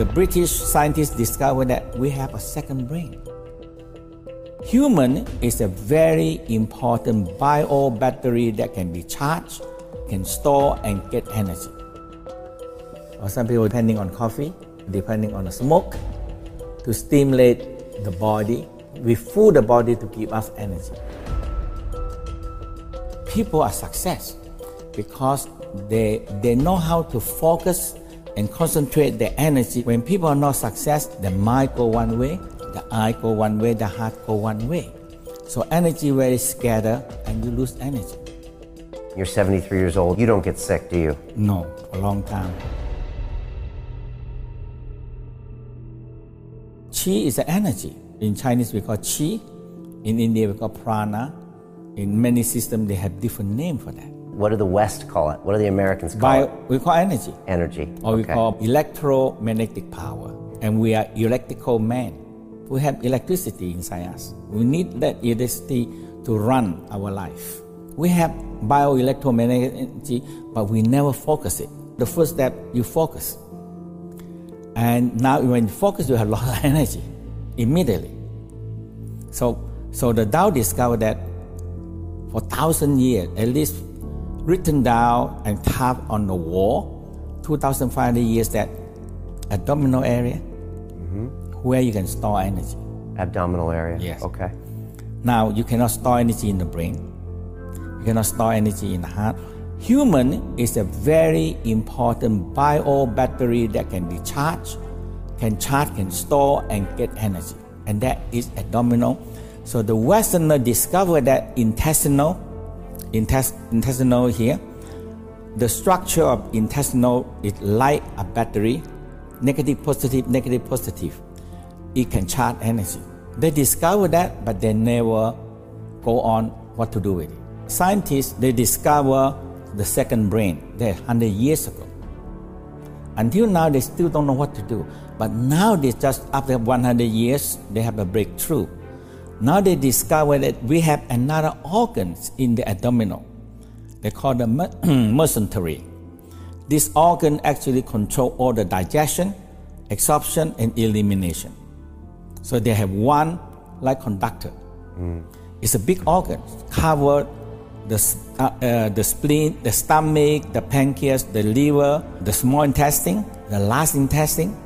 the British scientists discovered that we have a second brain. Human is a very important bio battery that can be charged, can store and get energy. Or some people depending on coffee, depending on the smoke, to stimulate the body. We fool the body to give us energy. People are success because they, they know how to focus and concentrate their energy. When people are not success, the mind go one way, the eye go one way, the heart go one way. So energy very scattered and you lose energy. You're 73 years old. You don't get sick, do you? No, a long time. Qi is the energy. In Chinese we call Qi. In India we call prana. In many systems they have different name for that. What do the West call it? What do the Americans call Bio, it? we call energy. Energy. Or we Okay. call electromagnetic power. And we are electrical men. We have electricity inside us. We need that electricity to run our life. We have bioelectromagnetic energy, but we never focus it. The first step, you focus. And now when you focus, you have a lot of energy immediately. So, so the Tao discovered that for thousand years, at least written down and carved on the wall, 2,500 years that abdominal area mm-hmm. where you can store energy. Abdominal area. Yes. Okay. Now you cannot store energy in the brain. You cannot store energy in the heart. Human is a very important bio battery that can be charged, can charge, can store and get energy. And that is abdominal. So the Westerner discovered that intestinal, intest, intestinal here, the structure of intestinal is like a battery, negative, positive, negative, positive. It can charge energy. They discovered that, but they never go on what to do with it. Scientists they discover the second brain there 100 years ago. Until now, they still don't know what to do. But now, they just after 100 years, they have a breakthrough. Now they discover that we have another organs in the abdominal. They call the mesentery. This organ actually control all the digestion, absorption, and elimination. So they have one like conductor. It's a big organ, covered the, uh, uh, the spleen, the stomach, the pancreas, the liver, the small intestine, the large intestine.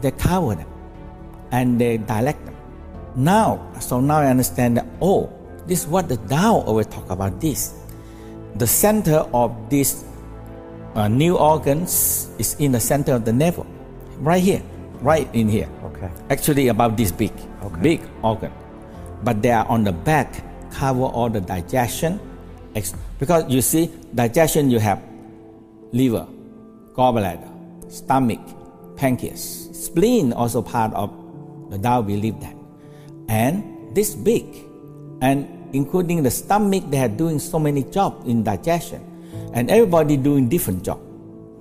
They cover them and they dilate them. Now, so now I understand that, oh, this is what the Tao always talk about this. The center of this uh, new organs is in the center of the navel, right here, right in here. Okay. Actually, about this big, Okay. big organ, but they are on the back, cover all the digestion, because you see, digestion you have liver, gallbladder, stomach, pancreas, spleen also part of the Tao believe that, and this big, and including the stomach, they are doing so many jobs in digestion, and everybody doing different job.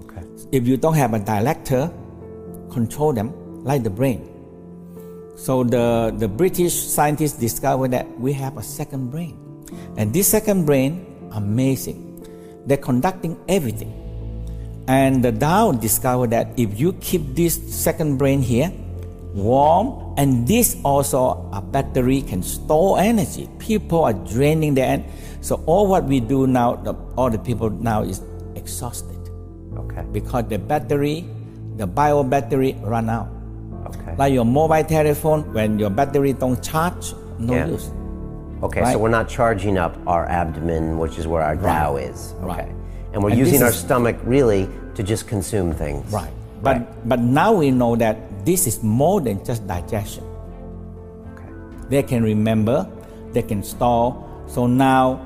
Okay. If you don't have a director, control them like the brain. So the, the British scientists discovered that we have a second brain. And this second brain, amazing. They're conducting everything. And the Tao discovered that if you keep this second brain here warm, and this also a battery can store energy. People are draining their energy. So all what we do now, the, all the people now is exhausted Okay. because the battery, the bio battery run out. Okay. Like your mobile telephone, when your battery don't charge, no Yeah. use. Okay, so we're not charging up our abdomen, which is where our Tao is. Okay. Right. And we're And using our stomach really to just consume things. Right. But Right. but now we know that this is more than just digestion. Okay. They can remember, they can store. So now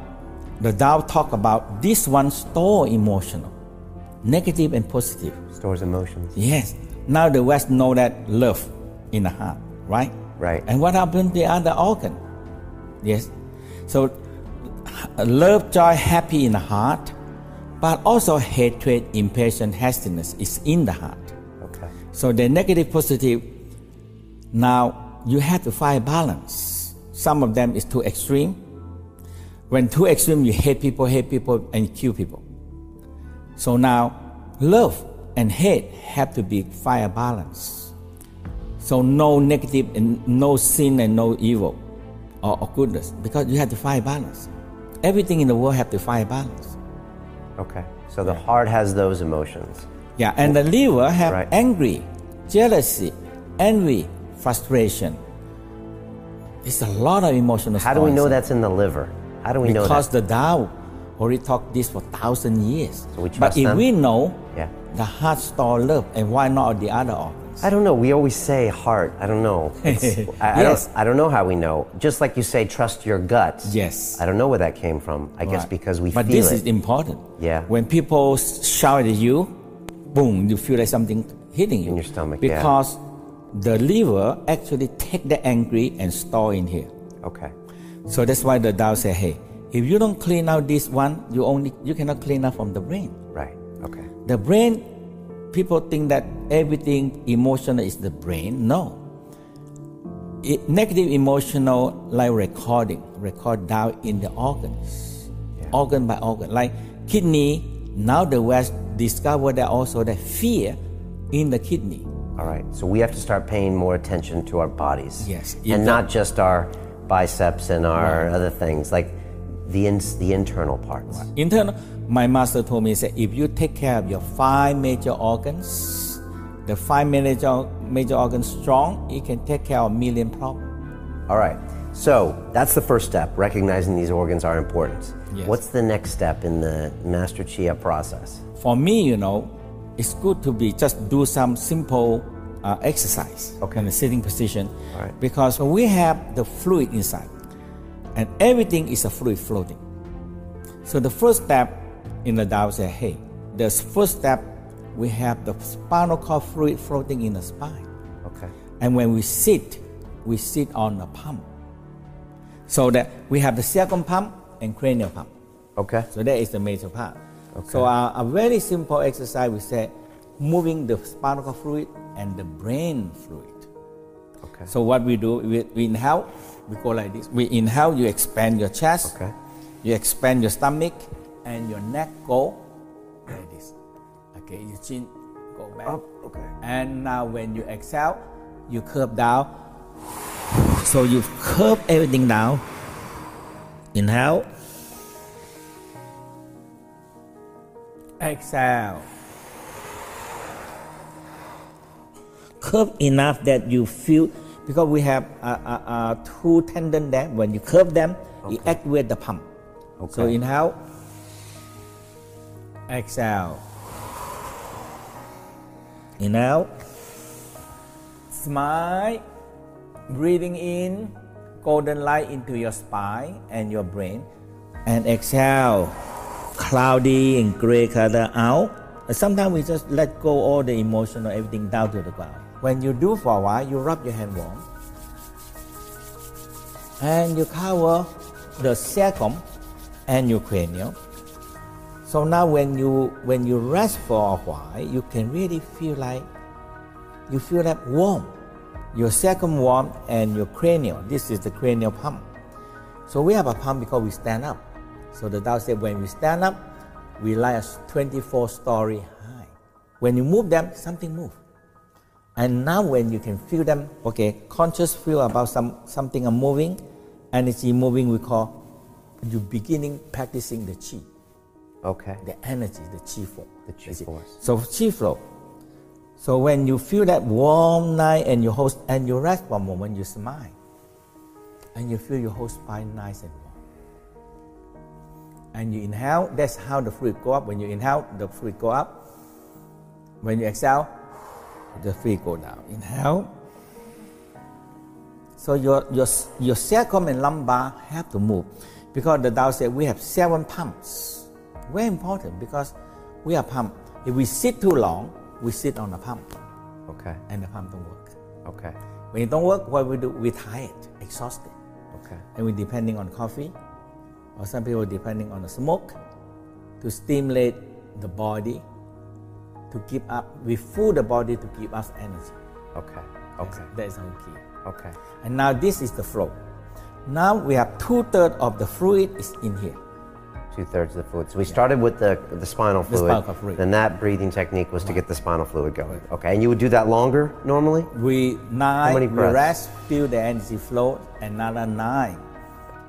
the Tao talk about this one store emotional, negative and positive. Stores emotions. Yes. Now the West know that love in the heart, right? Right. And what happened to the other organ? Yes. So love, joy, happy in the heart, but also hatred, impatience, hastiness is in the heart. So the negative, positive. Now you have to find balance. Some of them is too extreme. When too extreme, you hate people, hate people, and kill people. So now, love and hate have to be fire balance. So no negative and no sin and no evil or, or goodness because you have to find balance. Everything in the world have to find balance. Okay. So the heart has those emotions. Yeah, and the liver have Right. angry, jealousy, envy, frustration. It's a lot of emotional. How do we know that's in the liver? How do we know Because the Tao already talked this for thousand years. So we but if them? we know Yeah. the heart store love, and why not the other organs? I don't know. We always say heart. I don't know. I, I Yes. don't, I don't know how we know. Just like you say, trust your gut. Yes. I don't know where that came from. I guess because we But feel this it. is important. Yeah. When people shout at you, boom, you feel like something hitting you In your stomach, yeah. because the liver actually take the angry and store in here. okay. So that's why the Tao say, hey, if you don't clean out this one, you only you cannot clean out from the brain. Right. Okay. The brain, people think that everything emotional is the brain. No. It, negative emotional like recording, record down in the organs, organ by organ. Like kidney, now the West discovered that also the fear in the kidney. All right. So we have to start paying more attention to our bodies. Yes. And not just our biceps and our other things, like the ins the internal parts. Internal, my master told me, say, if you take care of your five major organs, the five major, major organs strong, it can take care of a million problems. All right. So that's the first step, recognizing these organs are important. Yes. What's the next step in the Master Chia process? For me, you know, it's good to be just do some simple uh, exercise Okay. in a sitting position right. because we have the fluid inside and everything is a fluid floating. So the first step in the Tao say, hey, the first step we have the spinal cord fluid floating in the spine. Okay. And when we sit, we sit on the pump. So that we have the second pump and cranial pump. Okay. So that is the major part. Okay. So uh, a very simple exercise we said moving the spinal fluid and the brain fluid. Okay. So what we do, we, we inhale, we go like this. We inhale, you expand your chest, Okay. you expand your stomach, and your neck go like this. Okay, your chin go back. Up. Okay. And now when you exhale, you curve down. So you curve everything down. Inhale. Exhale. Curve enough that you feel, because we have uh, uh, uh, two tendon there. When you curve them, you activate the pump. Okay. So inhale. Exhale. Inhale. Smile. Breathing in golden light into your spine and your brain. And exhale. Cloudy and gray color out. Sometimes we just let go all the emotional everything down to the ground. When you do for a while, you rub your hand warm. And you cover the sacrum and your cranium. So now when you when you rest for a while, you can really feel like you feel that warm. Your second warm and your cranial. This is the cranial pump. So we have a pump because we stand up. So the Tao said when we stand up, we lie 24 story high. When you move them, something move. And now when you can feel them, okay, conscious feel about some something are moving, energy moving, we call you beginning practicing the chi Okay. the energy, the chi flow. The chi force. So chi flow. So when you feel that warm night and you hold and you rest for a moment, you smile, and you feel your whole spine nice and warm. And you inhale. That's how the fluid go up. When you inhale, the fluid go up. When you exhale, the fluid go down. Inhale. So your your your sacrum and lumbar have to move, because the Tao said we have seven pumps. Very important because we are pump. If we sit too long, we sit on a pump, Okay. and the pump don't work. Okay. When it don't work, what we do? We tired, exhausted, Okay. and we depending on coffee, or some people depending on the smoke, to stimulate the body, to keep up. We fool the body to give us energy. Okay. That's- Okay. That is our key. Okay. And now this is the flow. Now we have two thirds of the fluid is in here. Two thirds of the fluid. So we started with the the spinal fluid. spinal fluid. Then that breathing technique was to get the spinal fluid going. Okay, and you would do that longer normally? We nine, How many we rest, feel the energy flow, another nine.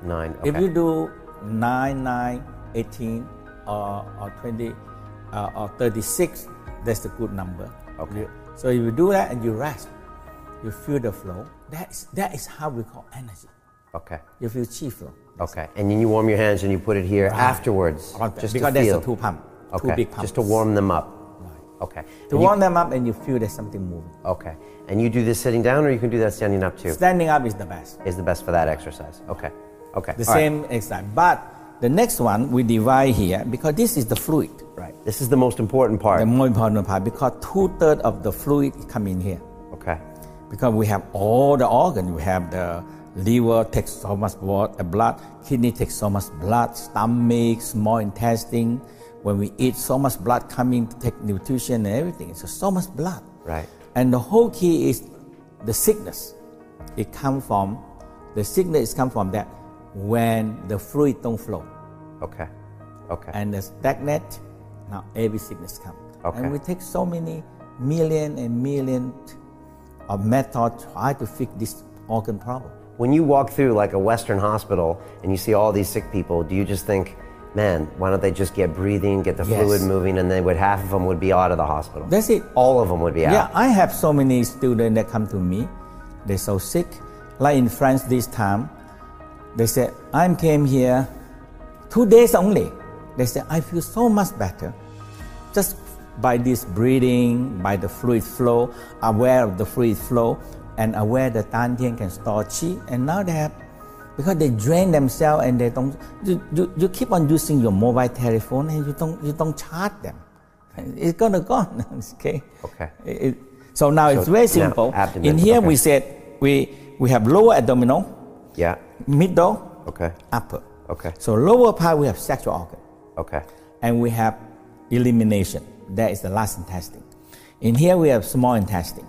Nine. Okay. If you do 9, 9, 18, or, or 20, uh, or 36, that's a good number. Okay. You- so if you do that and you rest, you feel the flow. That is, that is how we call energy. okay. You feel chi flow. Okay. And then you warm your hands and you put it here afterwards, just because to there's feel. a two pump, okay. two big pumps. Just to warm them up. Okay. To And you- warm them up and you feel there's something moving. Okay. And you do this sitting down, or you can do that standing up too. Standing up is the best. Is the best for that exercise. Okay. Okay. The All right. same exercise. But the next one we divide here because this is the fluid. Right. This is the most important part. The more important part because two thirds of the fluid come in here. okay. because we have all the organs. We have the liver takes so much blood, uh, blood, kidney takes so much blood, stomach, small intestine. When we eat, so much blood coming to take nutrition and everything. So so much blood. Right. And the whole key is the sickness. It comes from the sickness come from that when the fluid don't flow Okay. Okay. and the stagnant, now every sickness come. Okay. And we take so many million and million of method try to fix this organ problem. When you walk through like a Western hospital and you see all these sick people, do you just think, man, why don't they just get breathing, get the Yes. fluid moving, and then would half of them would be out of the hospital? That's it. all of them would be out. Yeah, I have so many students that come to me. They're so sick. Like in France this time, they said, I came here two days only. They said, I feel so much better. Just by this breathing, by the fluid flow, aware of the fluid flow, and aware that Dantian can store qi. And now they have, because they drain themselves and they don't, you, you, you keep on using your mobile telephone and you don't, you don't charge them. It's gonna gone, okay? Okay. It- it- so now it's So very now simple. abdomen, In here okay. we said we we have lower abdominal, Yeah. middle, Okay. upper. Okay. So lower part we have sexual organ, Okay. and we have elimination. That is the last intestine. In here we have small intestine.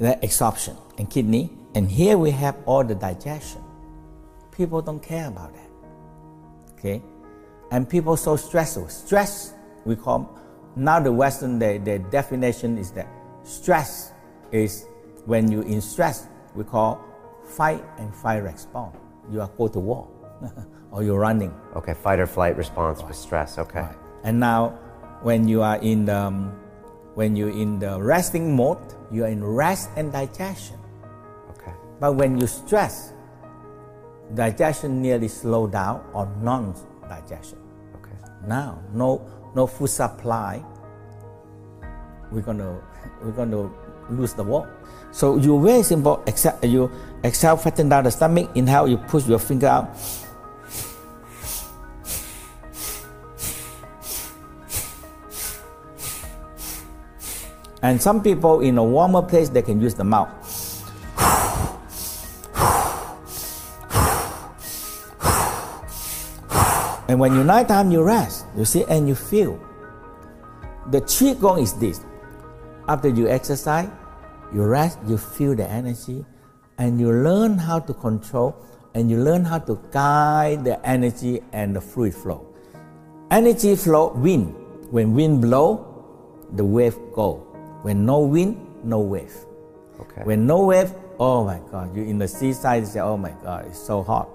The absorption and kidney, and here we have all the digestion. People don't care about that. Okay, and people so stressful. Stress we call now the Western the, the definition is that stress is when you in stress we call fight and fight response. You are go to war or you're running. Okay. Fight or flight response with stress. Okay. Right. And now, when you are in the, um, when you're in the resting mode, you are in rest and digestion. Okay. But when you stress, digestion nearly slow down or non-digestion. Okay. Now, no, no food supply. We're gonna, we're gonna lose the war. So you very simple. Except you exhale, fatten down the stomach. Inhale, you push your finger out. And some people in a warmer place, they can use the mouth. And when you nighttime, you rest. You see, and you feel. The qigong is this. After you exercise, you rest, you feel the energy, and you learn how to control, and you learn how to guide the energy and the fluid flow. Energy flow, wind. When wind blow, the wave go. When no wind, no wave. Okay. When no wave, oh my God, you in the seaside, you say, oh my God, it's so hot.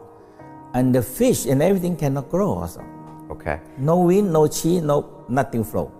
And the fish and everything cannot grow also. Okay. No wind, no chi, no nothing flow.